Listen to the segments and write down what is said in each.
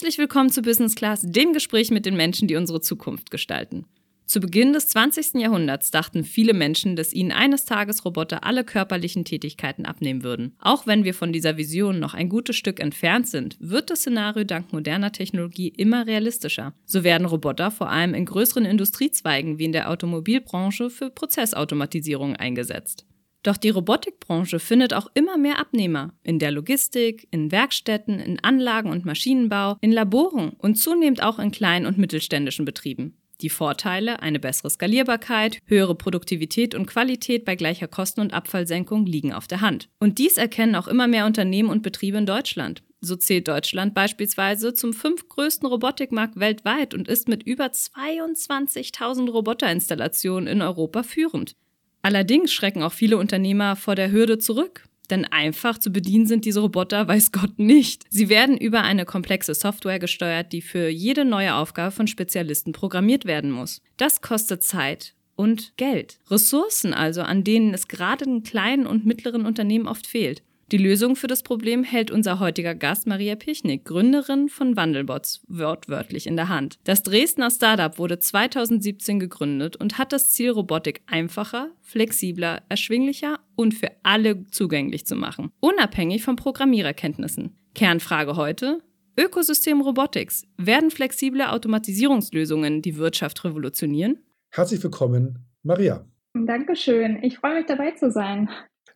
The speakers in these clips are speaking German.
Herzlich willkommen zu Business Class, dem Gespräch mit den Menschen, die unsere Zukunft gestalten. Zu Beginn des 20. Jahrhunderts dachten viele Menschen, dass ihnen eines Tages Roboter alle körperlichen Tätigkeiten abnehmen würden. Auch wenn wir von dieser Vision noch ein gutes Stück entfernt sind, wird das Szenario dank moderner Technologie immer realistischer. So werden Roboter vor allem in größeren Industriezweigen wie in der Automobilbranche für Prozessautomatisierung eingesetzt. Doch die Robotikbranche findet auch immer mehr Abnehmer in der Logistik, in Werkstätten, in Anlagen und Maschinenbau, in Laboren und zunehmend auch in kleinen und mittelständischen Betrieben. Die Vorteile, eine bessere Skalierbarkeit, höhere Produktivität und Qualität bei gleicher Kosten- und Abfallsenkung liegen auf der Hand. Und dies erkennen auch immer mehr Unternehmen und Betriebe in Deutschland. So zählt Deutschland beispielsweise zum fünftgrößten Robotikmarkt weltweit und ist mit über 22.000 Roboterinstallationen in Europa führend. Allerdings schrecken auch viele Unternehmer vor der Hürde zurück. Denn einfach zu bedienen sind diese Roboter, weiß Gott nicht. Sie werden über eine komplexe Software gesteuert, die für jede neue Aufgabe von Spezialisten programmiert werden muss. Das kostet Zeit und Geld. Ressourcen also, an denen es gerade in kleinen und mittleren Unternehmen oft fehlt. Die Lösung für das Problem hält unser heutiger Gast Maria Pichnik, Gründerin von Wandelbots, wortwörtlich in der Hand. Das Dresdner Startup wurde 2017 gegründet und hat das Ziel, Robotik einfacher, flexibler, erschwinglicher und für alle zugänglich zu machen, unabhängig von Programmiererkenntnissen. Kernfrage heute, Ökosystem Robotics. Werden flexible Automatisierungslösungen die Wirtschaft revolutionieren? Herzlich willkommen, Maria. Dankeschön. Ich freue mich dabei zu sein.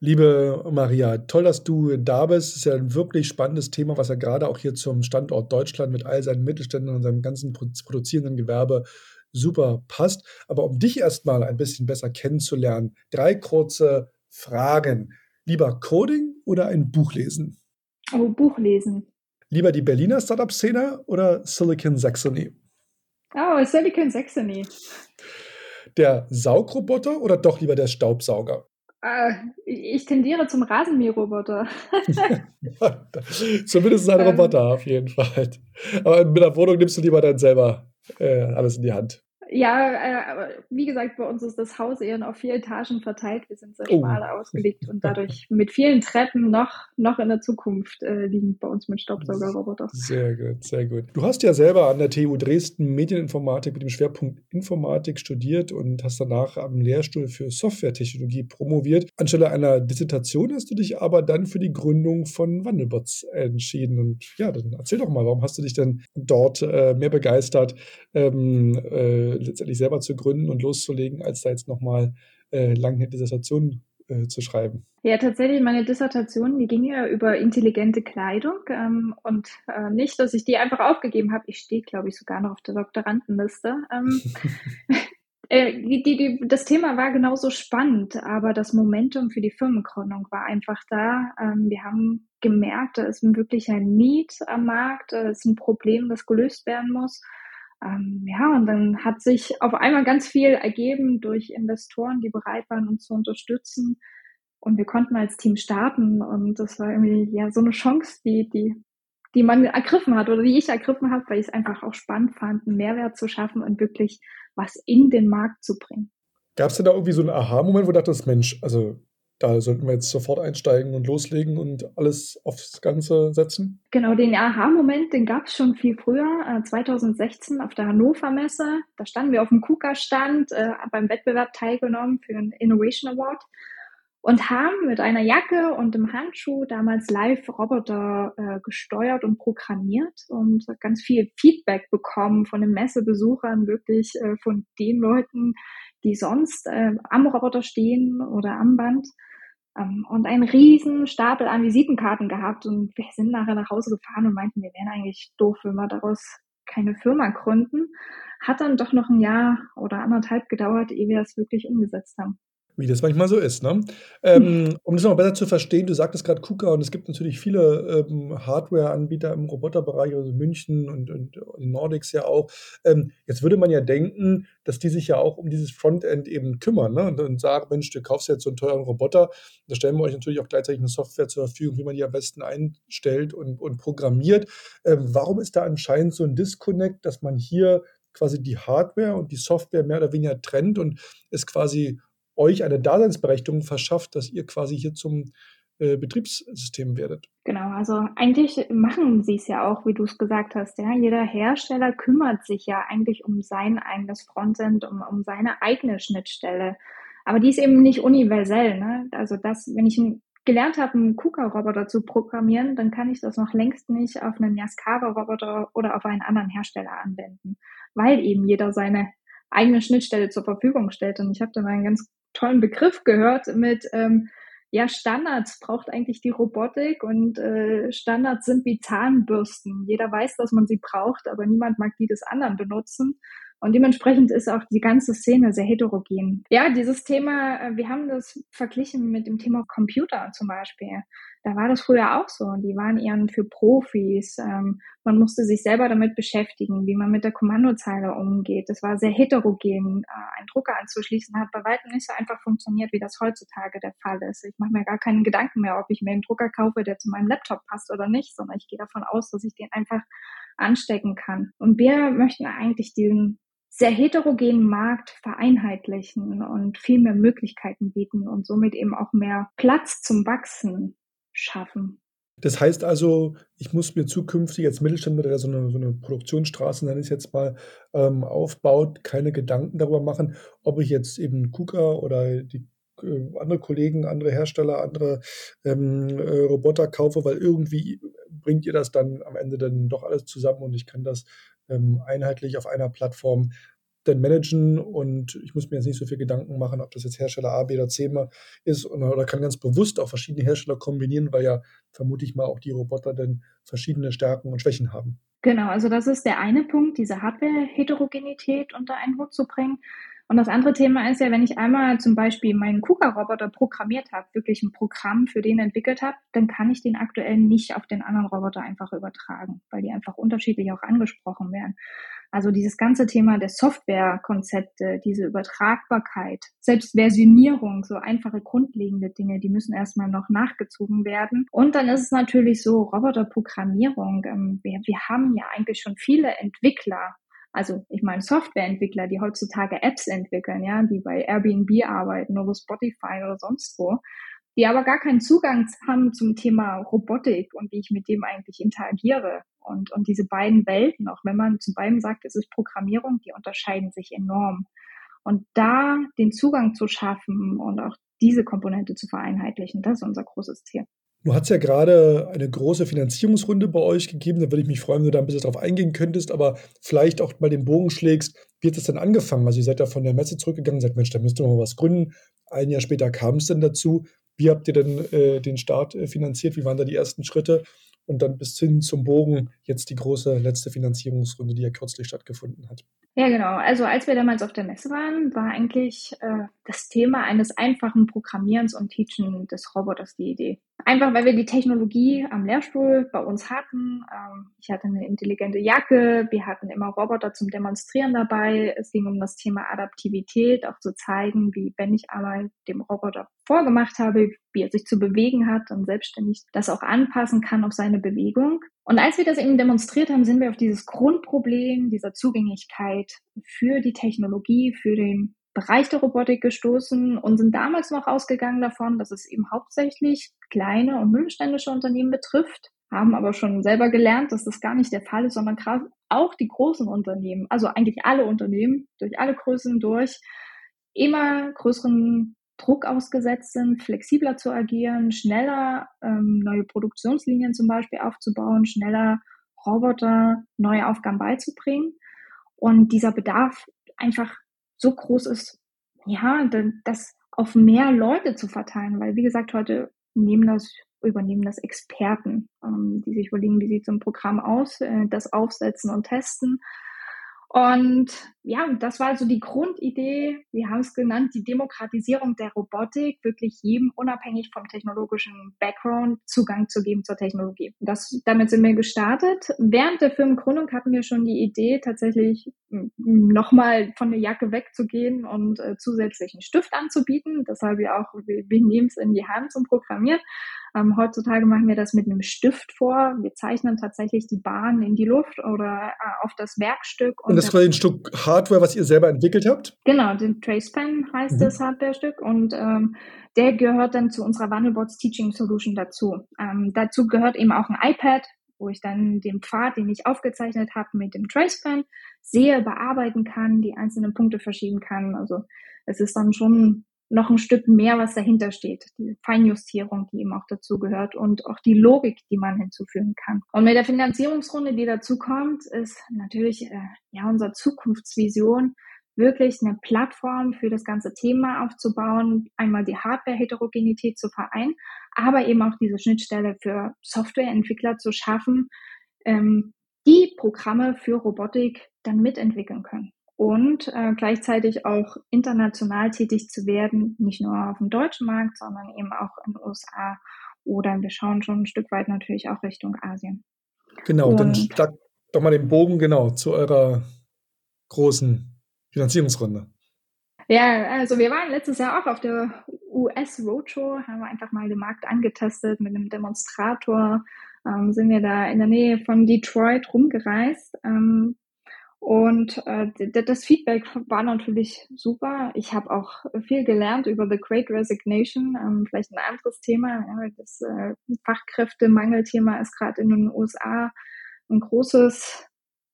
Liebe Maria, toll, dass du da bist. Das ist ja ein wirklich spannendes Thema, was ja gerade auch hier zum Standort Deutschland mit all seinen Mittelständen und seinem ganzen produzierenden Gewerbe super passt. Aber um dich erstmal ein bisschen besser kennenzulernen, drei kurze Fragen. Lieber Coding oder ein Buch lesen? Oh, Buch lesen. Lieber die Berliner Startup-Szene oder Silicon Saxony? Oh, Silicon Saxony. Der Saugroboter oder doch lieber der Staubsauger? Äh, ich tendiere zum Rasenmäherroboter. Zumindest ein ähm. Roboter auf jeden Fall. Aber mit der Wohnung nimmst du lieber dann selber äh, alles in die Hand. Ja, äh, wie gesagt, bei uns ist das Haus eher auf vier Etagen verteilt. Wir sind sehr oh. schmal ausgelegt und dadurch mit vielen Treppen noch, noch in der Zukunft äh, liegen bei uns mit Staubsaugerrobotern. Sehr gut, sehr gut. Du hast ja selber an der TU Dresden Medieninformatik mit dem Schwerpunkt Informatik studiert und hast danach am Lehrstuhl für Softwaretechnologie promoviert. Anstelle einer Dissertation hast du dich aber dann für die Gründung von Wandelbots entschieden. Und ja, dann erzähl doch mal, warum hast du dich denn dort äh, mehr begeistert? Ähm, äh, letztendlich selber zu gründen und loszulegen, als da jetzt nochmal äh, lange eine Dissertation äh, zu schreiben? Ja, tatsächlich, meine Dissertation, die ging ja über intelligente Kleidung ähm, und äh, nicht, dass ich die einfach aufgegeben habe. Ich stehe, glaube ich, sogar noch auf der Doktorandenliste. Ähm, äh, die, die, die, das Thema war genauso spannend, aber das Momentum für die Firmengründung war einfach da. Ähm, wir haben gemerkt, da ist wirklich ein Need am Markt, da ist ein Problem, das gelöst werden muss. Ähm, ja, und dann hat sich auf einmal ganz viel ergeben durch Investoren, die bereit waren, uns zu unterstützen. Und wir konnten als Team starten. Und das war irgendwie ja so eine Chance, die, die, die man ergriffen hat oder die ich ergriffen habe, weil ich es einfach auch spannend fand, einen Mehrwert zu schaffen und wirklich was in den Markt zu bringen. Gab es denn da irgendwie so einen Aha-Moment, wo du dachtest, Mensch, also da sollten wir jetzt sofort einsteigen und loslegen und alles aufs Ganze setzen? Genau, den Aha-Moment, den gab es schon viel früher, 2016 äh, auf der Hannover Messe. Da standen wir auf dem KUKA-Stand, äh, beim Wettbewerb teilgenommen für einen Innovation Award und haben mit einer Jacke und einem Handschuh damals live Roboter äh, gesteuert und programmiert und ganz viel Feedback bekommen von den Messebesuchern, wirklich äh, von den Leuten, die sonst äh, am Roboter stehen oder am Band ähm, und einen riesen Stapel an Visitenkarten gehabt und wir sind nachher nach Hause gefahren und meinten, wir wären eigentlich doof, wenn wir daraus keine Firma gründen. Hat dann doch noch ein Jahr oder anderthalb gedauert, ehe wir es wirklich umgesetzt haben. Wie das manchmal so ist, ne? Ähm, um das noch besser zu verstehen, du sagtest gerade KUKA und es gibt natürlich viele ähm, Hardware-Anbieter im Roboterbereich, also München und, und die Nordics ja auch. Ähm, jetzt würde man ja denken, dass die sich ja auch um dieses Frontend eben kümmern ne? und, und sagen, Mensch, du kaufst jetzt so einen teuren Roboter, da stellen wir euch natürlich auch gleichzeitig eine Software zur Verfügung, wie man die am besten einstellt und, und programmiert. Ähm, warum ist da anscheinend so ein Disconnect, dass man hier quasi die Hardware und die Software mehr oder weniger trennt und es quasi euch eine Daseinsberechtigung verschafft, dass ihr quasi hier zum äh, Betriebssystem werdet. Genau, also eigentlich machen sie es ja auch, wie du es gesagt hast. Ja, jeder Hersteller kümmert sich ja eigentlich um sein eigenes Frontend, um, um seine eigene Schnittstelle. Aber die ist eben nicht universell. Ne? Also das, wenn ich gelernt habe, einen KUKA-Roboter zu programmieren, dann kann ich das noch längst nicht auf einen Yaskawa-Roboter oder auf einen anderen Hersteller anwenden, weil eben jeder seine eigene Schnittstelle zur Verfügung stellt. Und ich habe da mal einen ganz tollen Begriff gehört mit ähm, ja, Standards braucht eigentlich die Robotik und äh, Standards sind wie Zahnbürsten. Jeder weiß, dass man sie braucht, aber niemand mag die des anderen benutzen. Und dementsprechend ist auch die ganze Szene sehr heterogen. Ja, dieses Thema, äh, wir haben das verglichen mit dem Thema Computer zum Beispiel. Da war das früher auch so. Die waren eher für Profis. Ähm, man musste sich selber damit beschäftigen, wie man mit der Kommandozeile umgeht. Das war sehr heterogen. Äh, ein Drucker anzuschließen hat bei weitem nicht so einfach funktioniert, wie das heutzutage der Fall ist. Ich mache mir gar keinen Gedanken mehr, ob ich mir einen Drucker kaufe, der zu meinem Laptop passt oder nicht, sondern ich gehe davon aus, dass ich den einfach anstecken kann. Und wir möchten eigentlich diesen sehr heterogenen Markt vereinheitlichen und viel mehr Möglichkeiten bieten und somit eben auch mehr Platz zum Wachsen schaffen. Das heißt also, ich muss mir zukünftig als Mittelständler, der so eine, so eine Produktionsstraße, nenne ich jetzt mal, ähm, aufbaut, keine Gedanken darüber machen, ob ich jetzt eben KUKA oder die äh, andere Kollegen, andere Hersteller, andere ähm, äh, Roboter kaufe, weil irgendwie bringt ihr das dann am Ende dann doch alles zusammen und ich kann das ähm, einheitlich auf einer Plattform dann managen und ich muss mir jetzt nicht so viel Gedanken machen, ob das jetzt Hersteller A, B oder C ist oder kann ganz bewusst auch verschiedene Hersteller kombinieren, weil ja vermute ich mal auch die Roboter dann verschiedene Stärken und Schwächen haben. Genau, also das ist der eine Punkt, diese Hardware-Heterogenität unter einen Hut zu bringen. Und das andere Thema ist ja, wenn ich einmal zum Beispiel meinen KUKA-Roboter programmiert habe, wirklich ein Programm für den entwickelt habe, dann kann ich den aktuell nicht auf den anderen Roboter einfach übertragen, weil die einfach unterschiedlich auch angesprochen werden. Also dieses ganze Thema der Softwarekonzepte, diese Übertragbarkeit, selbst Versionierung, so einfache grundlegende Dinge, die müssen erstmal noch nachgezogen werden. Und dann ist es natürlich so Roboterprogrammierung. Ähm, wir, wir haben ja eigentlich schon viele Entwickler also ich meine Softwareentwickler, die heutzutage Apps entwickeln, ja, die bei Airbnb arbeiten oder Spotify oder sonst wo, die aber gar keinen Zugang haben zum Thema Robotik und wie ich mit dem eigentlich interagiere. Und, und diese beiden Welten, auch wenn man zu beiden sagt, es ist Programmierung, die unterscheiden sich enorm. Und da den Zugang zu schaffen und auch diese Komponente zu vereinheitlichen, das ist unser großes Ziel. Du hast ja gerade eine große Finanzierungsrunde bei euch gegeben. Da würde ich mich freuen, wenn du da ein bisschen drauf eingehen könntest, aber vielleicht auch mal den Bogen schlägst. Wie hat das denn angefangen? Also ihr seid ja von der Messe zurückgegangen sagt, Mensch, da müsst ihr mal was gründen. Ein Jahr später kam es denn dazu. Wie habt ihr denn äh, den Start äh, finanziert? Wie waren da die ersten Schritte? Und dann bis hin zum Bogen jetzt die große letzte Finanzierungsrunde, die ja kürzlich stattgefunden hat. Ja, genau. Also als wir damals auf der Messe waren, war eigentlich äh, das Thema eines einfachen Programmierens und Teachen des Roboters die Idee. Einfach weil wir die Technologie am Lehrstuhl bei uns hatten. Ähm, ich hatte eine intelligente Jacke, wir hatten immer Roboter zum Demonstrieren dabei. Es ging um das Thema Adaptivität, auch zu zeigen, wie wenn ich einmal dem Roboter vorgemacht habe, wie er sich zu bewegen hat und selbstständig das auch anpassen kann auf seine Bewegung. Und als wir das eben demonstriert haben, sind wir auf dieses Grundproblem dieser Zugänglichkeit für die Technologie, für den Bereich der Robotik gestoßen und sind damals noch ausgegangen davon, dass es eben hauptsächlich kleine und mittelständische Unternehmen betrifft, haben aber schon selber gelernt, dass das gar nicht der Fall ist, sondern gerade auch die großen Unternehmen, also eigentlich alle Unternehmen, durch alle Größen durch, immer größeren Druck ausgesetzt sind, flexibler zu agieren, schneller ähm, neue Produktionslinien zum Beispiel aufzubauen, schneller Roboter neue Aufgaben beizubringen. Und dieser Bedarf einfach so groß ist, ja, das auf mehr Leute zu verteilen, weil wie gesagt, heute nehmen das, übernehmen das Experten, ähm, die sich überlegen, wie sieht so ein Programm aus, äh, das aufsetzen und testen. Und ja, das war also die Grundidee, wir haben es genannt, die Demokratisierung der Robotik, wirklich jedem unabhängig vom technologischen Background Zugang zu geben zur Technologie. Das, damit sind wir gestartet. Während der Firmengründung hatten wir schon die Idee, tatsächlich nochmal von der Jacke wegzugehen und äh, zusätzlichen Stift anzubieten. Deshalb ja auch, wir, wir nehmen es in die Hand zum Programmieren. Ähm, heutzutage machen wir das mit einem Stift vor. Wir zeichnen tatsächlich die Bahn in die Luft oder äh, auf das Werkstück. Und, und das war ein Stück Hardware, was ihr selber entwickelt habt? Genau, den TracePen heißt mhm. das Hardware-Stück und ähm, der gehört dann zu unserer Wandelbots Teaching Solution dazu. Ähm, dazu gehört eben auch ein iPad, wo ich dann den Pfad, den ich aufgezeichnet habe, mit dem TracePen sehe, bearbeiten kann, die einzelnen Punkte verschieben kann. Also es ist dann schon noch ein Stück mehr, was dahinter steht. Die Feinjustierung, die eben auch dazu gehört und auch die Logik, die man hinzufügen kann. Und mit der Finanzierungsrunde, die dazu kommt, ist natürlich äh, ja unsere Zukunftsvision, wirklich eine Plattform für das ganze Thema aufzubauen, einmal die Hardware-Heterogenität zu vereinen, aber eben auch diese Schnittstelle für Softwareentwickler zu schaffen, ähm, die Programme für Robotik dann mitentwickeln können und äh, gleichzeitig auch international tätig zu werden, nicht nur auf dem deutschen Markt, sondern eben auch in den USA oder wir schauen schon ein Stück weit natürlich auch Richtung Asien. Genau, und, dann schlag doch mal den Bogen genau zu eurer großen Finanzierungsrunde. Ja, also wir waren letztes Jahr auch auf der US Roadshow, haben wir einfach mal den Markt angetestet mit einem Demonstrator, ähm, sind wir da in der Nähe von Detroit rumgereist, ähm, und äh, das Feedback war natürlich super. Ich habe auch viel gelernt über The Great Resignation, ähm, vielleicht ein anderes Thema. Ja, das äh, Fachkräftemangelthema ist gerade in den USA ein großes,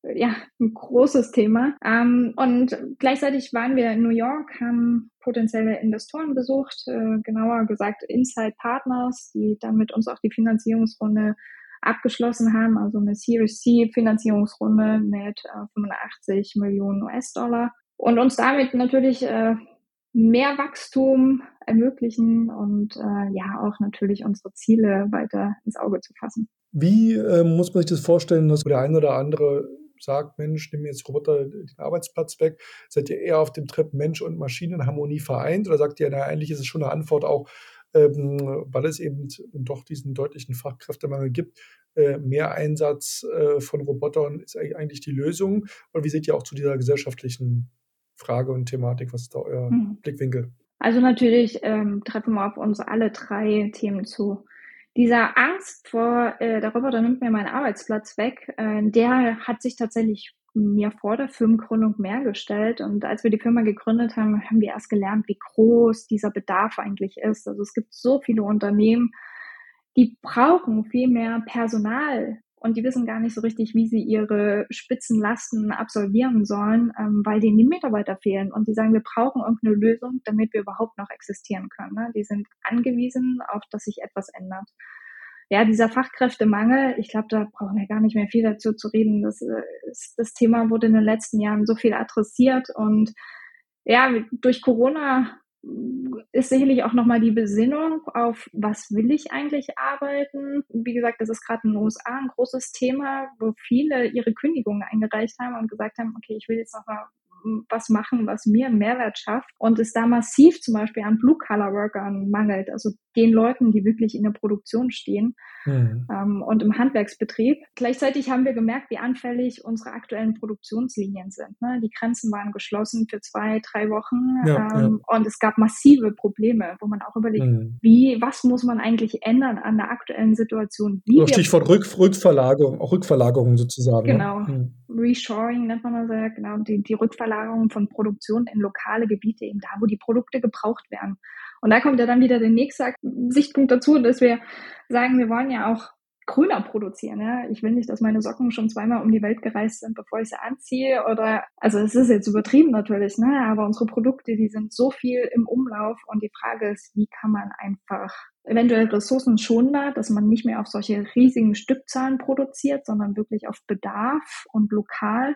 ja, ein großes Thema. Ähm, und gleichzeitig waren wir in New York, haben potenzielle Investoren besucht, äh, genauer gesagt Inside Partners, die dann mit uns auch die Finanzierungsrunde abgeschlossen haben, also eine Series C Finanzierungsrunde mit äh, 85 Millionen US-Dollar und uns damit natürlich äh, mehr Wachstum ermöglichen und äh, ja auch natürlich unsere Ziele weiter ins Auge zu fassen. Wie äh, muss man sich das vorstellen, dass der eine oder andere sagt, Mensch, nimm jetzt Roboter den Arbeitsplatz weg? Seid ihr eher auf dem Trip Mensch und Maschine in Harmonie vereint oder sagt ihr, na, eigentlich ist es schon eine Antwort auch ähm, weil es eben doch diesen deutlichen Fachkräftemangel gibt. Äh, mehr Einsatz äh, von Robotern ist eigentlich die Lösung. Und wie seht ihr auch zu dieser gesellschaftlichen Frage und Thematik? Was ist da euer mhm. Blickwinkel? Also natürlich ähm, treffen wir auf uns alle drei Themen zu. Dieser Angst vor, äh, der Roboter nimmt mir meinen Arbeitsplatz weg, äh, der hat sich tatsächlich mir vor der Firmengründung mehr gestellt. Und als wir die Firma gegründet haben, haben wir erst gelernt, wie groß dieser Bedarf eigentlich ist. Also es gibt so viele Unternehmen, die brauchen viel mehr Personal und die wissen gar nicht so richtig, wie sie ihre Spitzenlasten absolvieren sollen, ähm, weil denen die Mitarbeiter fehlen. Und die sagen, wir brauchen irgendeine Lösung, damit wir überhaupt noch existieren können. Ne? Die sind angewiesen auf, dass sich etwas ändert ja, dieser Fachkräftemangel, ich glaube, da brauchen wir gar nicht mehr viel dazu zu reden. Das, äh, ist, das Thema wurde in den letzten Jahren so viel adressiert und ja, durch Corona ist sicherlich auch nochmal die Besinnung auf, was will ich eigentlich arbeiten. Wie gesagt, das ist gerade in den USA ein großes Thema, wo viele ihre Kündigungen eingereicht haben und gesagt haben, okay, ich will jetzt nochmal was machen, was mir Mehrwert schafft und es da massiv zum Beispiel an Blue-Collar-Workern mangelt, also den Leuten, die wirklich in der Produktion stehen mhm. ähm, und im Handwerksbetrieb. Gleichzeitig haben wir gemerkt, wie anfällig unsere aktuellen Produktionslinien sind. Ne? Die Grenzen waren geschlossen für zwei, drei Wochen ja, ähm, ja. und es gab massive Probleme, wo man auch überlegt, mhm. wie, was muss man eigentlich ändern an der aktuellen Situation? Wie Stichwort Rück, Rückverlagerung, auch Rückverlagerung sozusagen. Ne? Genau. Ne? Mhm. Reshoring nennt man das ja, genau, die, die Rückverlagerung von Produktion in lokale Gebiete, eben da, wo die Produkte gebraucht werden. Und da kommt ja dann wieder der nächste Sichtpunkt dazu, dass wir sagen, wir wollen ja auch grüner produzieren. Ja? Ich will nicht, dass meine Socken schon zweimal um die Welt gereist sind, bevor ich sie anziehe. Oder also es ist jetzt übertrieben natürlich, ne? aber unsere Produkte, die sind so viel im Umlauf und die Frage ist, wie kann man einfach eventuell ressourcenschonender, dass man nicht mehr auf solche riesigen Stückzahlen produziert, sondern wirklich auf Bedarf und lokal.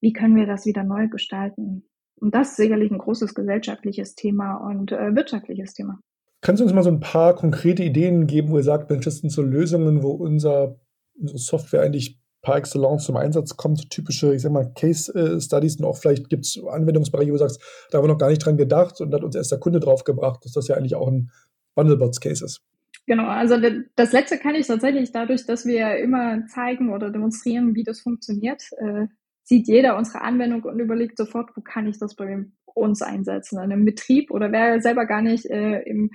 Wie können wir das wieder neu gestalten? Und das ist sicherlich ein großes gesellschaftliches Thema und äh, wirtschaftliches Thema. Kannst du uns mal so ein paar konkrete Ideen geben, wo ihr sagt, Mensch, das sind so Lösungen, wo unser, unsere Software eigentlich par excellence zum Einsatz kommt, so typische, ich sag mal, Case äh, Studies und auch vielleicht gibt es Anwendungsbereiche, wo du sagst, da haben wir noch gar nicht dran gedacht und da hat uns erst der Kunde drauf gebracht, dass das ja eigentlich auch ein Bundlebots-Case ist. Genau, also das letzte kann ich tatsächlich dadurch, dass wir immer zeigen oder demonstrieren, wie das funktioniert, äh, sieht jeder unsere Anwendung und überlegt sofort, wo kann ich das bei uns einsetzen, in einem Betrieb oder wer selber gar nicht äh, im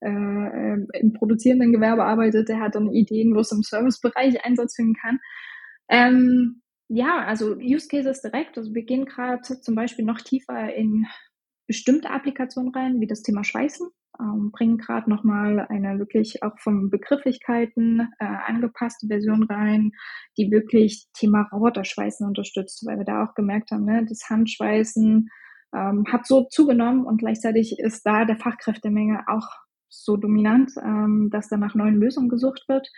äh, im produzierenden Gewerbe arbeitet, der hat dann Ideen, wo es im Servicebereich Einsatz finden kann. Ähm, ja, also Use Cases direkt. Also wir gehen gerade zum Beispiel noch tiefer in bestimmte Applikationen rein, wie das Thema Schweißen. Ähm, bringen gerade nochmal eine wirklich auch von Begrifflichkeiten äh, angepasste Version rein, die wirklich Thema Roboterschweißen unterstützt, weil wir da auch gemerkt haben, ne, das Handschweißen ähm, hat so zugenommen und gleichzeitig ist da der Fachkräftemenge auch so dominant, ähm, dass da nach neuen Lösungen gesucht wird.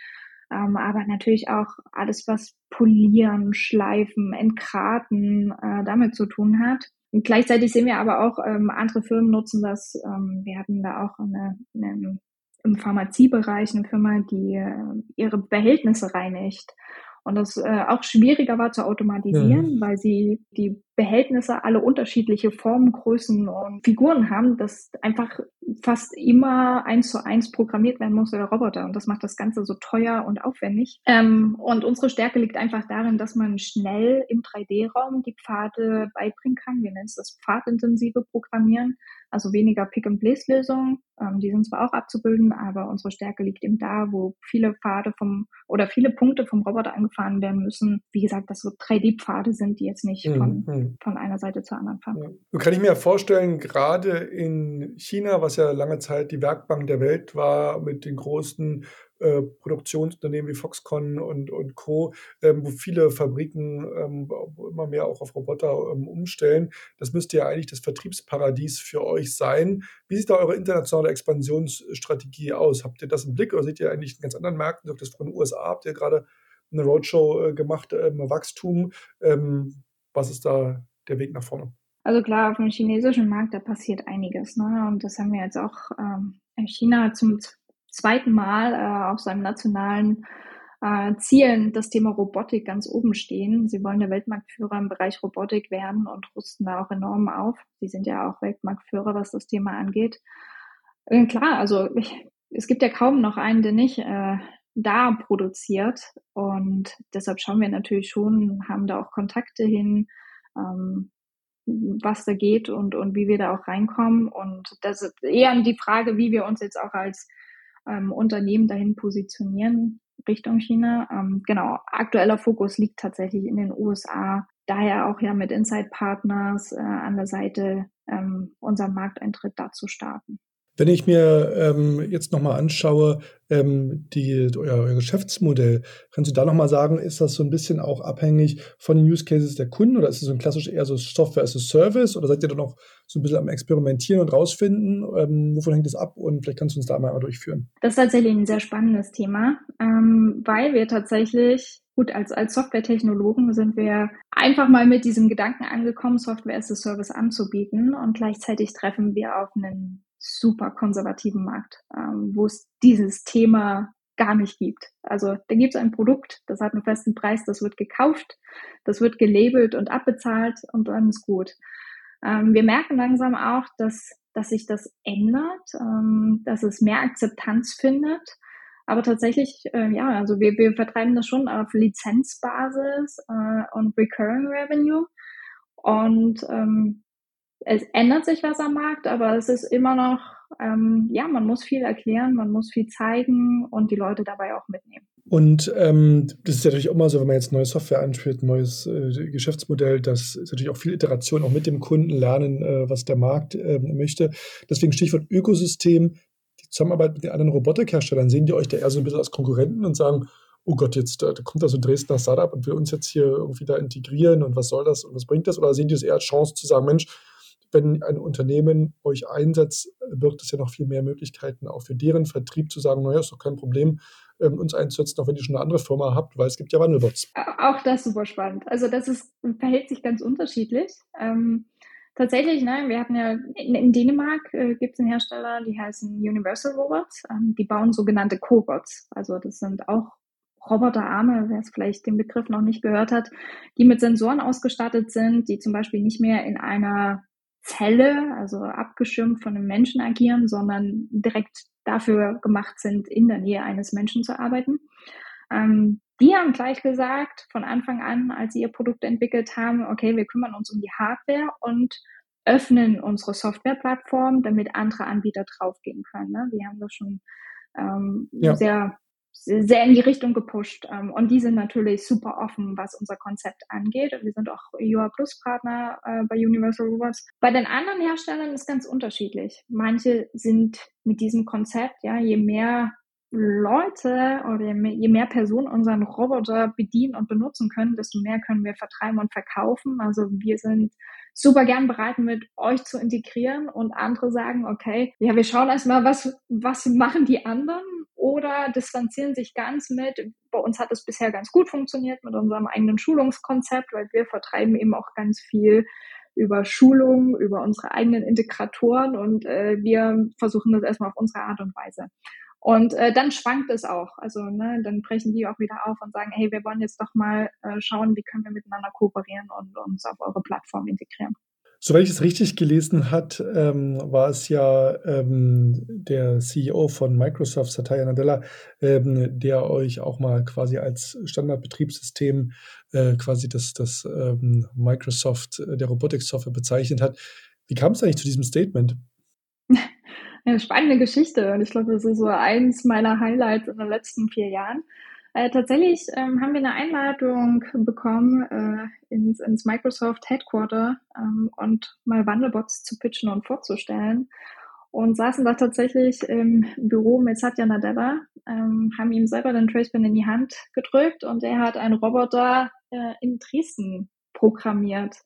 Ähm, aber natürlich auch alles, was Polieren, Schleifen, Entkraten äh, damit zu tun hat. Und gleichzeitig sehen wir aber auch, ähm, andere Firmen nutzen das. Ähm, wir hatten da auch eine, eine, im Pharmaziebereich eine Firma, die äh, ihre Behältnisse reinigt und das äh, auch schwieriger war zu automatisieren, mhm. weil sie die Behältnisse alle unterschiedliche Formen, Größen und Figuren haben, dass einfach fast immer eins zu eins programmiert werden muss oder Roboter. Und das macht das Ganze so teuer und aufwendig. Ähm, und unsere Stärke liegt einfach darin, dass man schnell im 3D-Raum die Pfade beibringen kann. Wir nennen es das pfadintensive Programmieren, also weniger Pick-and-Place-Lösungen. Ähm, die sind zwar auch abzubilden, aber unsere Stärke liegt eben da, wo viele Pfade vom oder viele Punkte vom Roboter angefahren werden müssen. Wie gesagt, dass so 3D-Pfade sind, die jetzt nicht von, mhm. von einer Seite zur anderen fahren. Ja. Nun kann ich mir vorstellen, gerade in China, was ja lange Zeit die Werkbank der Welt war, mit den großen äh, Produktionsunternehmen wie Foxconn und, und Co., ähm, wo viele Fabriken ähm, immer mehr auch auf Roboter ähm, umstellen. Das müsste ja eigentlich das Vertriebsparadies für euch sein. Wie sieht da eure internationale Expansionsstrategie aus? Habt ihr das im Blick oder seht ihr eigentlich in ganz anderen Märkten? Sagt das von den USA? Habt ihr gerade eine Roadshow äh, gemacht, ähm, Wachstum? Ähm, was ist da der Weg nach vorne? Also klar, auf dem chinesischen Markt, da passiert einiges. Ne? Und das haben wir jetzt auch ähm, in China zum zweiten Mal äh, auf seinem nationalen äh, Zielen das Thema Robotik ganz oben stehen. Sie wollen der Weltmarktführer im Bereich Robotik werden und rüsten da auch enorm auf. Sie sind ja auch Weltmarktführer, was das Thema angeht. Äh, klar, also ich, es gibt ja kaum noch einen, der nicht äh, da produziert. Und deshalb schauen wir natürlich schon, haben da auch Kontakte hin, ähm, was da geht und, und wie wir da auch reinkommen. Und das ist eher die Frage, wie wir uns jetzt auch als ähm, Unternehmen dahin positionieren Richtung China. Ähm, genau, aktueller Fokus liegt tatsächlich in den USA. Daher auch ja mit Inside Partners äh, an der Seite ähm, unseren Markteintritt da zu starten. Wenn ich mir ähm, jetzt nochmal anschaue, ähm, die, euer, euer, Geschäftsmodell, kannst du da nochmal sagen, ist das so ein bisschen auch abhängig von den Use Cases der Kunden oder ist es so ein klassisch eher so Software as a Service oder seid ihr da noch so ein bisschen am Experimentieren und rausfinden? Ähm, wovon hängt das ab und vielleicht kannst du uns da mal durchführen? Das ist tatsächlich ein sehr spannendes Thema, ähm, weil wir tatsächlich Gut, als, als Software-Technologen sind wir einfach mal mit diesem Gedanken angekommen, Software as a Service anzubieten und gleichzeitig treffen wir auf einen super konservativen Markt, ähm, wo es dieses Thema gar nicht gibt. Also da gibt es ein Produkt, das hat einen festen Preis, das wird gekauft, das wird gelabelt und abbezahlt und dann ist gut. Ähm, wir merken langsam auch, dass, dass sich das ändert, ähm, dass es mehr Akzeptanz findet. Aber tatsächlich, äh, ja, also wir, wir vertreiben das schon auf Lizenzbasis äh, und Recurring Revenue. Und ähm, es ändert sich was am Markt, aber es ist immer noch, ähm, ja, man muss viel erklären, man muss viel zeigen und die Leute dabei auch mitnehmen. Und ähm, das ist natürlich auch immer so, wenn man jetzt neue Software einspielt, ein neues äh, Geschäftsmodell, das ist natürlich auch viel Iteration, auch mit dem Kunden lernen, äh, was der Markt äh, möchte. Deswegen Stichwort Ökosystem, die Zusammenarbeit mit den anderen Robotikherstellern, sehen die euch da eher so ein bisschen als Konkurrenten und sagen, oh Gott, jetzt da, kommt da so ein Dresdner Startup und will uns jetzt hier irgendwie da integrieren und was soll das und was bringt das? Oder sehen die es eher als Chance zu sagen, Mensch, wenn ein Unternehmen euch einsetzt, birgt es ja noch viel mehr Möglichkeiten, auch für deren Vertrieb zu sagen, naja, ist doch kein Problem, ähm, uns einzusetzen, auch wenn ihr schon eine andere Firma habt, weil es gibt ja Wandelbots. Auch das super spannend. Also das ist, verhält sich ganz unterschiedlich. Ähm, tatsächlich, ne, wir hatten ja in, in Dänemark äh, gibt es einen Hersteller, die heißen Universal Robots. Ähm, die bauen sogenannte Cobots. Also das sind auch Roboterarme, wer es vielleicht den Begriff noch nicht gehört hat, die mit Sensoren ausgestattet sind, die zum Beispiel nicht mehr in einer Zelle, also abgeschirmt von einem Menschen agieren, sondern direkt dafür gemacht sind, in der Nähe eines Menschen zu arbeiten. Ähm, die haben gleich gesagt, von Anfang an, als sie ihr Produkt entwickelt haben, okay, wir kümmern uns um die Hardware und öffnen unsere Softwareplattform, damit andere Anbieter draufgehen können. Ne? Wir haben das schon ähm, ja. sehr sehr in die Richtung gepusht. Ähm, und die sind natürlich super offen, was unser Konzept angeht. Und wir sind auch UA Plus Partner äh, bei Universal Robots. Bei den anderen Herstellern ist ganz unterschiedlich. Manche sind mit diesem Konzept, ja, je mehr Leute oder je mehr Personen unseren Roboter bedienen und benutzen können, desto mehr können wir vertreiben und verkaufen. Also wir sind super gern bereit, mit euch zu integrieren und andere sagen, okay, ja, wir schauen erstmal, was, was machen die anderen oder distanzieren sich ganz mit, bei uns hat es bisher ganz gut funktioniert mit unserem eigenen Schulungskonzept, weil wir vertreiben eben auch ganz viel über Schulung, über unsere eigenen Integratoren und äh, wir versuchen das erstmal auf unsere Art und Weise. Und äh, dann schwankt es auch. Also ne, dann brechen die auch wieder auf und sagen, hey, wir wollen jetzt doch mal äh, schauen, wie können wir miteinander kooperieren und uns auf eure Plattform integrieren. Soweit ich es richtig gelesen hat, ähm, war es ja ähm, der CEO von Microsoft, Satya Nadella, ähm, der euch auch mal quasi als Standardbetriebssystem äh, quasi das, das ähm, Microsoft äh, der Robotik-Software bezeichnet hat. Wie kam es eigentlich zu diesem Statement? Eine spannende Geschichte und ich glaube, das ist so eins meiner Highlights in den letzten vier Jahren. Äh, tatsächlich ähm, haben wir eine Einladung bekommen äh, ins, ins Microsoft Headquarter ähm, und mal Wandelbots zu pitchen und vorzustellen und saßen da tatsächlich im Büro mit Satya Nadella, ähm, haben ihm selber den Tracebin in die Hand gedrückt und er hat einen Roboter äh, in Dresden programmiert.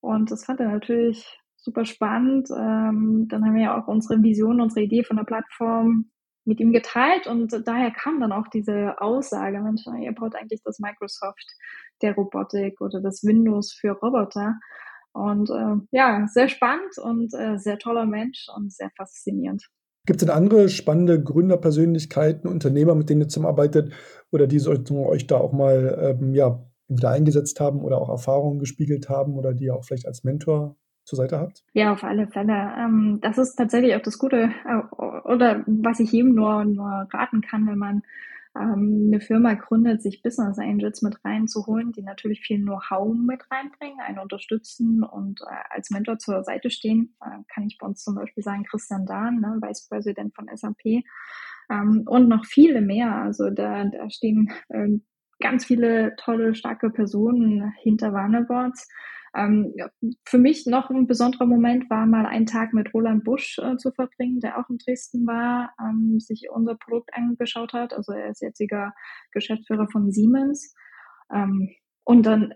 Und das fand er natürlich super spannend. Ähm, dann haben wir ja auch unsere Vision, unsere Idee von der Plattform mit ihm geteilt und daher kam dann auch diese Aussage, Mensch, ihr braucht eigentlich das Microsoft der Robotik oder das Windows für Roboter. Und äh, ja, sehr spannend und äh, sehr toller Mensch und sehr faszinierend. Gibt es denn andere spannende Gründerpersönlichkeiten, Unternehmer, mit denen ihr zusammenarbeitet oder die euch da auch mal ähm, ja, wieder eingesetzt haben oder auch Erfahrungen gespiegelt haben oder die ihr auch vielleicht als Mentor zur Seite habt? Ja, auf alle Fälle. Ähm, das ist tatsächlich auch das Gute äh, oder was ich jedem nur, nur raten kann, wenn man ähm, eine Firma gründet, sich Business Angels mit reinzuholen, die natürlich viel Know-how mit reinbringen, einen unterstützen und äh, als Mentor zur Seite stehen. Äh, kann ich bei uns zum Beispiel sagen, Christian Dahn, ne, Vice President von SAP ähm, und noch viele mehr. Also da, da stehen äh, ganz viele tolle, starke Personen hinter Warnerboards. Ähm, für mich noch ein besonderer Moment war mal einen Tag mit Roland Busch äh, zu verbringen, der auch in Dresden war, ähm, sich unser Produkt angeschaut hat. Also er ist jetziger Geschäftsführer von Siemens. Ähm, und dann,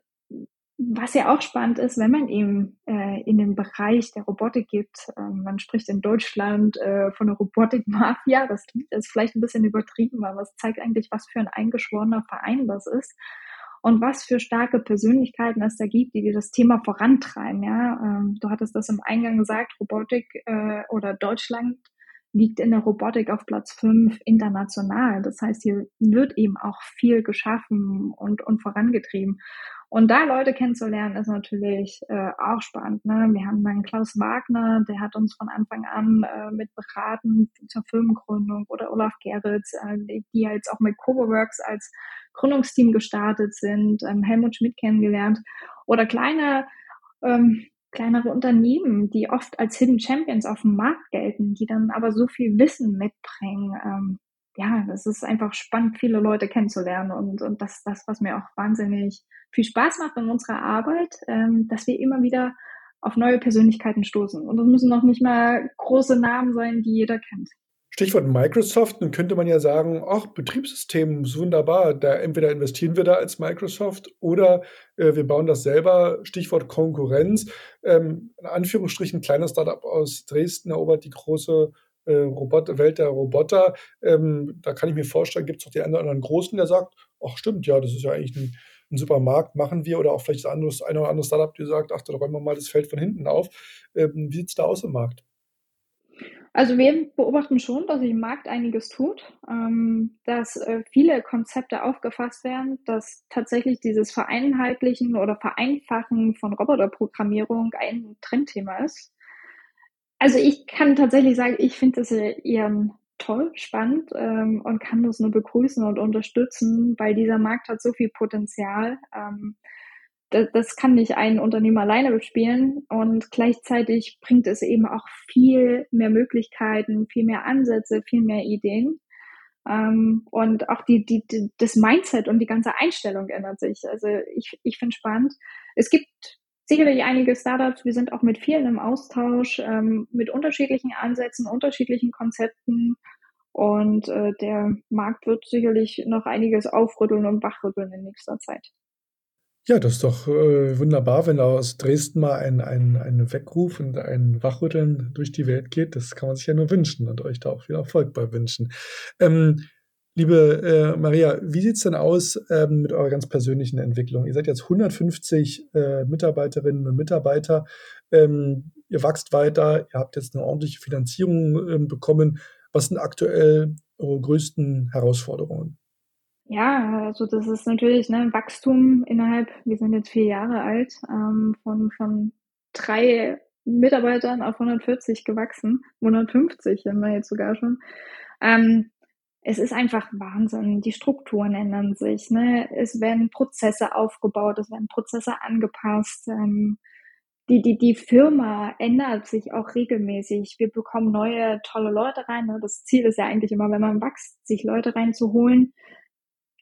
was ja auch spannend ist, wenn man eben äh, in den Bereich der Robotik gibt, äh, man spricht in Deutschland äh, von der Robotik-Mafia, das jetzt vielleicht ein bisschen übertrieben, aber es zeigt eigentlich, was für ein eingeschworener Verein das ist und was für starke Persönlichkeiten es da gibt, die das Thema vorantreiben. Ja, ähm, du hattest das im Eingang gesagt, Robotik äh, oder Deutschland liegt in der Robotik auf Platz fünf international. Das heißt, hier wird eben auch viel geschaffen und, und vorangetrieben. Und da Leute kennenzulernen, ist natürlich äh, auch spannend. Ne? Wir haben dann Klaus Wagner, der hat uns von Anfang an äh, mit beraten zur Firmengründung oder Olaf Geritz, äh, die, die jetzt auch mit Coverworks als Gründungsteam gestartet sind, ähm, Helmut Schmidt kennengelernt oder kleine ähm, kleinere Unternehmen, die oft als Hidden Champions auf dem Markt gelten, die dann aber so viel Wissen mitbringen. Ähm, ja, das ist einfach spannend, viele Leute kennenzulernen und, und das ist das, was mir auch wahnsinnig viel Spaß macht in unserer Arbeit, ähm, dass wir immer wieder auf neue Persönlichkeiten stoßen. Und das müssen noch nicht mal große Namen sein, die jeder kennt. Stichwort Microsoft, dann könnte man ja sagen, ach, Betriebssystem wunderbar, da entweder investieren wir da als Microsoft oder äh, wir bauen das selber. Stichwort Konkurrenz. Ähm, in Anführungsstrichen, kleiner Startup aus Dresden erobert die große äh, Robot Welt der Roboter. Ähm, da kann ich mir vorstellen, gibt es auch die einen oder anderen Großen, der sagt, ach stimmt, ja, das ist ja eigentlich ein, ein super Markt, machen wir. Oder auch vielleicht das eine oder andere Startup, die sagt, ach, da räumen wir mal das Feld von hinten auf. Ähm, wie sieht es da aus im Markt? Also wir beobachten schon, dass sich im Markt einiges tut, ähm, dass äh, viele Konzepte aufgefasst werden, dass tatsächlich dieses Vereinheitlichen oder Vereinfachen von Roboterprogrammierung ein Trendthema ist. Also ich kann tatsächlich sagen, ich finde das eher toll, spannend ähm, und kann das nur begrüßen und unterstützen, weil dieser Markt hat so viel Potenzial. Ähm, das, das kann nicht ein Unternehmer alleine bespielen und gleichzeitig bringt es eben auch viel mehr Möglichkeiten, viel mehr Ansätze, viel mehr Ideen. Ähm, und auch die, die, die, das Mindset und die ganze Einstellung ändert sich. Also ich, ich finde spannend. Es gibt sicherlich einige Startups, wir sind auch mit vielen im Austausch, ähm, mit unterschiedlichen Ansätzen, unterschiedlichen Konzepten. Und äh, der Markt wird sicherlich noch einiges aufrütteln und wachrütteln in nächster Zeit. Ja, das ist doch äh, wunderbar, wenn aus Dresden mal ein, ein, ein Weckruf und ein Wachrütteln durch die Welt geht. Das kann man sich ja nur wünschen und euch da auch viel Erfolg bei wünschen. Ähm, liebe äh, Maria, wie sieht es denn aus ähm, mit eurer ganz persönlichen Entwicklung? Ihr seid jetzt 150 äh, Mitarbeiterinnen und Mitarbeiter. Ähm, ihr wächst weiter, ihr habt jetzt eine ordentliche Finanzierung ähm, bekommen. Was sind aktuell eure größten Herausforderungen? Ja, also das ist natürlich ne, Wachstum innerhalb, wir sind jetzt vier Jahre alt, ähm, von, von drei Mitarbeitern auf 140 gewachsen, 150 haben wir jetzt sogar schon. Ähm, es ist einfach Wahnsinn. Die Strukturen ändern sich. Ne? Es werden Prozesse aufgebaut, es werden Prozesse angepasst. Ähm, die, die, die Firma ändert sich auch regelmäßig. Wir bekommen neue, tolle Leute rein. Ne? Das Ziel ist ja eigentlich immer, wenn man wächst, sich Leute reinzuholen,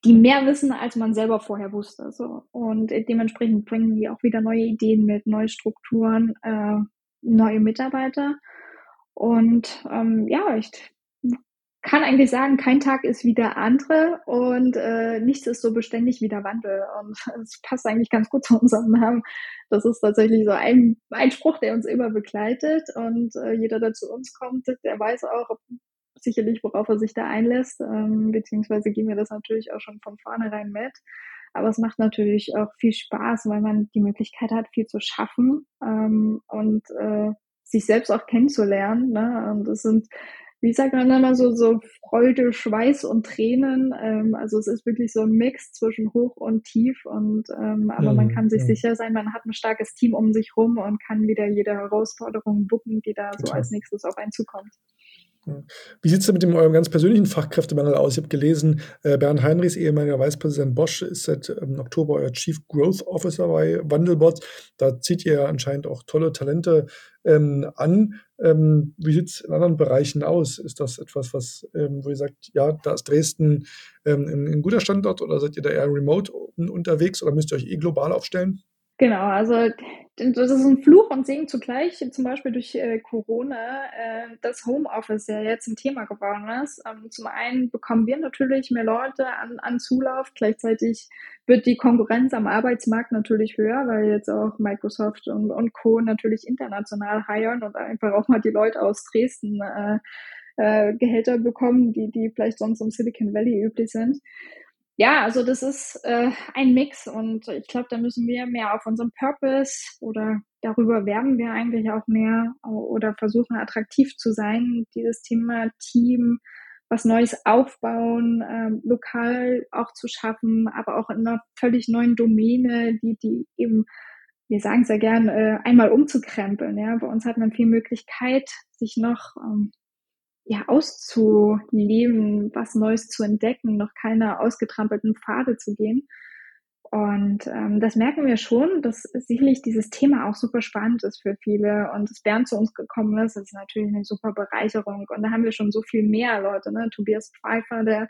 die mehr wissen, als man selber vorher wusste. So. Und dementsprechend bringen die auch wieder neue Ideen mit, neue Strukturen, äh, neue Mitarbeiter. Und ähm, ja, ich kann eigentlich sagen, kein Tag ist wie der andere und äh, nichts ist so beständig wie der Wandel. Und es passt eigentlich ganz gut zu unserem Namen. Das ist tatsächlich so ein, ein Spruch, der uns immer begleitet. Und äh, jeder, der zu uns kommt, der weiß auch, sicherlich, worauf er sich da einlässt, ähm, beziehungsweise geben wir das natürlich auch schon von vornherein mit. Aber es macht natürlich auch viel Spaß, weil man die Möglichkeit hat, viel zu schaffen ähm, und äh, sich selbst auch kennenzulernen. Ne? Und das sind, wie sagt man immer so, so Freude, Schweiß und Tränen. Ähm, also es ist wirklich so ein Mix zwischen hoch und tief. Und ähm, aber mhm, man kann sich ja. sicher sein, man hat ein starkes Team um sich rum und kann wieder jede Herausforderung bucken, die da so als nächstes auf einen zukommt. Wie sieht es denn mit dem eurem ganz persönlichen Fachkräftemangel aus? Ich habe gelesen, äh, Bernd Heinrichs, ehemaliger Vicepräsident Bosch, ist seit ähm, Oktober euer Chief Growth Officer bei Wandelbots. Da zieht ihr anscheinend auch tolle Talente ähm, an. Ähm, wie sieht es in anderen Bereichen aus? Ist das etwas, was, ähm, wo ihr sagt, ja, da ist Dresden ähm, ein, ein, guter Standort oder seid ihr da eher remote unterwegs oder müsst ihr euch eh global aufstellen? Genau, also das ist ein Fluch und Segen zugleich, zum Beispiel durch äh, Corona, äh, das Homeoffice ja jetzt ein Thema geworden ist. Ähm, zum einen bekommen wir natürlich mehr Leute an, an Zulauf, gleichzeitig wird die Konkurrenz am Arbeitsmarkt natürlich höher, weil jetzt auch Microsoft und, und Co. natürlich international heiern und einfach auch mal die Leute aus Dresden äh, äh, Gehälter bekommen, die, die vielleicht sonst im Silicon Valley üblich sind ja, also das ist äh, ein Mix und ich glaube, da müssen wir mehr auf unserem Purpose oder darüber werben wir eigentlich auch mehr oder versuchen attraktiv zu sein, dieses Thema Team, was Neues aufbauen, äh, lokal auch zu schaffen, aber auch in einer völlig neuen Domäne, die, die eben, wir sagen sehr gern, äh, einmal umzukrempeln. Ja, bei uns hat man viel Möglichkeit, sich noch ähm, ja, auszuleben, was Neues zu entdecken, noch keine ausgetrampelten Pfade zu gehen. Und ähm, das merken wir schon, dass sicherlich dieses Thema auch super spannend ist für viele und dass Bernd zu uns gekommen ist, ist natürlich eine super Bereicherung. Und da haben wir schon so viel mehr Leute, ne? Tobias Pfeiffer, der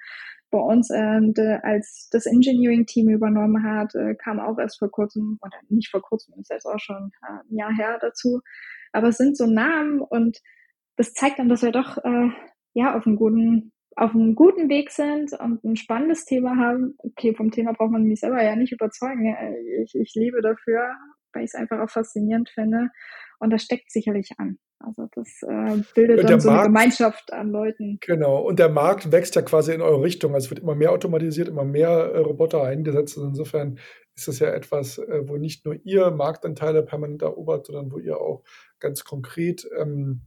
bei uns äh, als das Engineering-Team übernommen hat, äh, kam auch erst vor kurzem, oder nicht vor kurzem, ist jetzt auch schon äh, ein Jahr her dazu. Aber es sind so Namen und das zeigt dann, dass wir doch äh, ja auf einem guten auf einem guten Weg sind und ein spannendes Thema haben. Okay, vom Thema braucht man mich selber ja nicht überzeugen. Ich, ich lebe dafür, weil ich es einfach auch faszinierend finde. Und das steckt sicherlich an. Also das äh, bildet dann so Markt, eine Gemeinschaft an Leuten. Genau, und der Markt wächst ja quasi in eure Richtung. Also es wird immer mehr automatisiert, immer mehr äh, Roboter eingesetzt. Und insofern ist das ja etwas, äh, wo nicht nur ihr Marktanteile permanent erobert, sondern wo ihr auch ganz konkret ähm,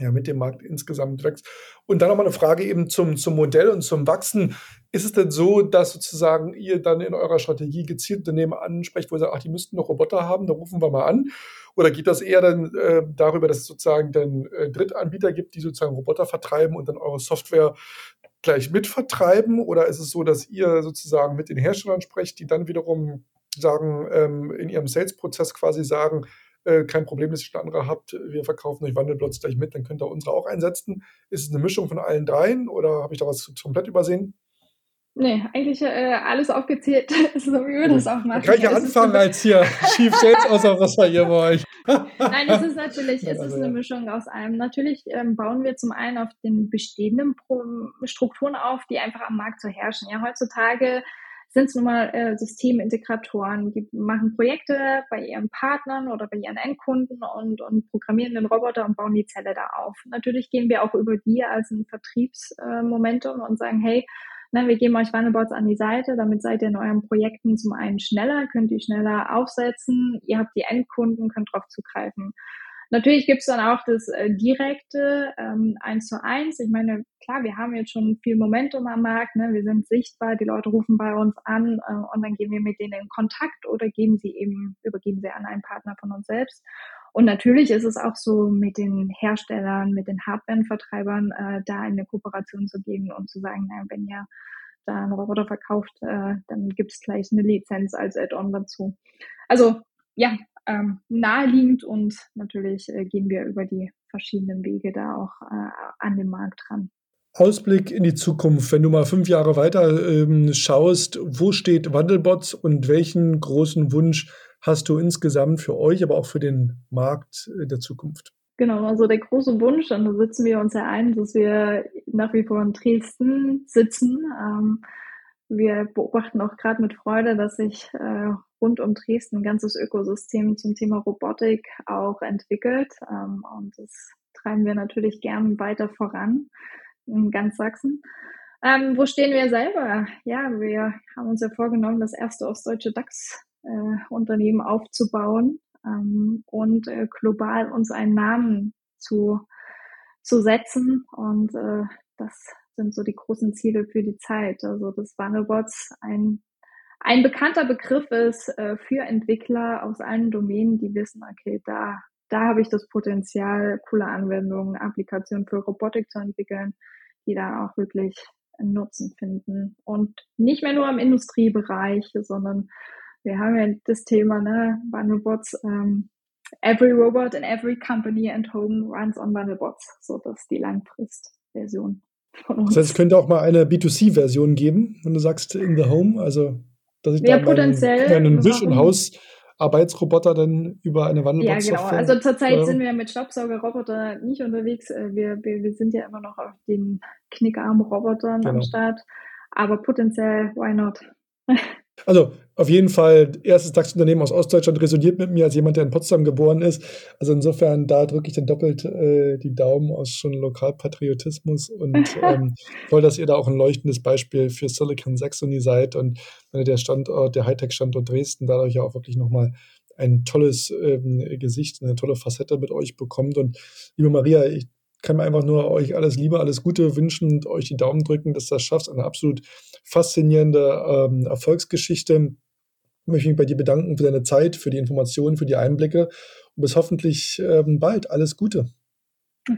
ja, mit dem Markt insgesamt wächst. Und dann nochmal eine Frage eben zum, zum Modell und zum Wachsen. Ist es denn so, dass sozusagen ihr dann in eurer Strategie gezielt Unternehmen ansprecht, wo ihr sagt, ach, die müssten noch Roboter haben, da rufen wir mal an? Oder geht das eher dann äh, darüber, dass es sozusagen dann äh, Drittanbieter gibt, die sozusagen Roboter vertreiben und dann eure Software gleich mitvertreiben? Oder ist es so, dass ihr sozusagen mit den Herstellern sprecht, die dann wiederum sagen, ähm, in ihrem Sales-Prozess quasi sagen, äh, kein Problem, dass ihr schon andere habt, wir verkaufen euch Wandelplots gleich mit, dann könnt ihr unsere auch einsetzen. Ist es eine Mischung von allen dreien oder habe ich da was komplett übersehen? Nee, eigentlich äh, alles aufgezählt, so wie wir das auch machen. Kann ich ja anfangen als hier Chief Sales Außer hier bei euch. Nein, es ist natürlich, es ist eine Mischung aus allem. Natürlich ähm, bauen wir zum einen auf den bestehenden Strukturen auf, die einfach am Markt so herrschen. Ja, heutzutage sind es nun mal äh, Systemintegratoren, die machen Projekte bei ihren Partnern oder bei ihren Endkunden und, und programmieren den Roboter und bauen die Zelle da auf. Natürlich gehen wir auch über die als ein Vertriebsmomentum äh, und sagen, hey, na, wir geben euch Wandelbots an die Seite, damit seid ihr in euren Projekten zum einen schneller, könnt ihr schneller aufsetzen, ihr habt die Endkunden, könnt drauf zugreifen. Natürlich gibt's dann auch das äh, direkte ähm, eins zu eins. Ich meine, klar, wir haben jetzt schon viel Momentum am Markt, ne? wir sind sichtbar, die Leute rufen bei uns an äh, und dann gehen wir mit denen in Kontakt oder geben sie eben, übergeben sie an einen Partner von uns selbst. Und natürlich ist es auch so mit den Herstellern, mit den Hardware-Vertreibern, äh, da eine Kooperation zu geben und zu sagen, naja, wenn ihr da einen Roboter verkauft, äh, dann gibt es gleich eine Lizenz als Add-on dazu. Also ja, ähm, naheliegend und natürlich äh, gehen wir über die verschiedenen Wege da auch äh, an den Markt ran. Ausblick in die Zukunft, wenn du mal fünf Jahre weiter ähm, schaust, wo steht Wandelbots und welchen großen Wunsch hast du insgesamt für euch, aber auch für den Markt äh, der Zukunft? Genau, also der große Wunsch, und da sitzen wir uns ja ein, dass wir nach wie vor in Dresden sitzen. Ähm, wir beobachten auch gerade mit Freude, dass sich äh, rund um Dresden ein ganzes Ökosystem zum Thema Robotik auch entwickelt. Ähm, und das treiben wir natürlich gern weiter voran in ganz Sachsen. Ähm, wo stehen wir selber? Ja, wir haben uns ja vorgenommen, das erste ostdeutsche DAX-Unternehmen äh, aufzubauen ähm, und äh, global uns einen Namen zu, zu setzen. Und äh, das sind so die großen Ziele für die Zeit. Also das Wandelbots ein ein bekannter Begriff ist äh, für Entwickler aus allen Domänen, die wissen, okay, da, da habe ich das Potenzial, coole Anwendungen, Applikationen für Robotik zu entwickeln, die da auch wirklich einen Nutzen finden. Und nicht mehr nur im Industriebereich, sondern wir haben ja das Thema, ne, Bundlebots, ähm, every robot in every company and home runs on Bundlebots. So, das ist die Langfristversion. Das heißt, es könnte auch mal eine B2C-Version geben, wenn du sagst in the home, also dass ich ja, da potenziell meinen, Wisch- und Hausarbeitsroboter dann über eine Wandelbox Ja, genau. Also zurzeit äh, sind wir mit Staubsaugerroboter nicht unterwegs. Äh, wir, wir, wir sind ja immer noch auf den Knickarm-Robotern genau. am Start. Aber potenziell, why not? Also auf jeden Fall, erstes DAX-Unternehmen aus Ostdeutschland resoniert mit mir als jemand, der in Potsdam geboren ist. Also insofern, da drücke ich dann doppelt äh, die Daumen aus schon Lokalpatriotismus und ähm, toll, dass ihr da auch ein leuchtendes Beispiel für Silicon Saxony seid und äh, der Standort, der Hightech-Standort Dresden dadurch ja auch wirklich nochmal ein tolles ähm, Gesicht, eine tolle Facette mit euch bekommt. Und liebe Maria, ich kann mir einfach nur euch alles Liebe, alles Gute wünschen und euch die Daumen drücken, dass das schafft. Eine absolut faszinierende ähm, Erfolgsgeschichte. Ich möchte mich bei dir bedanken für deine Zeit, für die Informationen, für die Einblicke und bis hoffentlich ähm, bald. Alles Gute.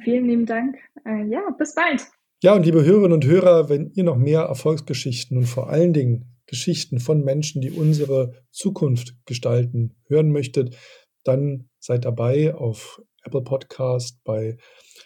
Vielen lieben Dank. Äh, ja, bis bald. Ja, und liebe Hörerinnen und Hörer, wenn ihr noch mehr Erfolgsgeschichten und vor allen Dingen Geschichten von Menschen, die unsere Zukunft gestalten, hören möchtet, dann seid dabei auf Apple Podcast, bei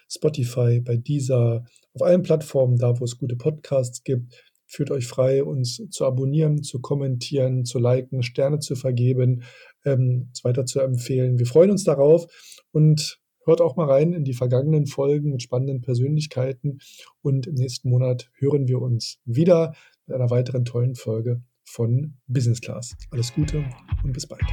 Spotify, bei Deezer, auf allen Plattformen, da wo es gute Podcasts gibt. Fühlt euch frei, uns zu abonnieren, zu kommentieren, zu liken, Sterne zu vergeben, ähm, uns weiter zu empfehlen. Wir freuen uns darauf und hört auch mal rein in die vergangenen Folgen mit spannenden Persönlichkeiten. Und im nächsten Monat hören wir uns wieder mit einer weiteren tollen Folge von Business Class. Alles Gute und bis bald.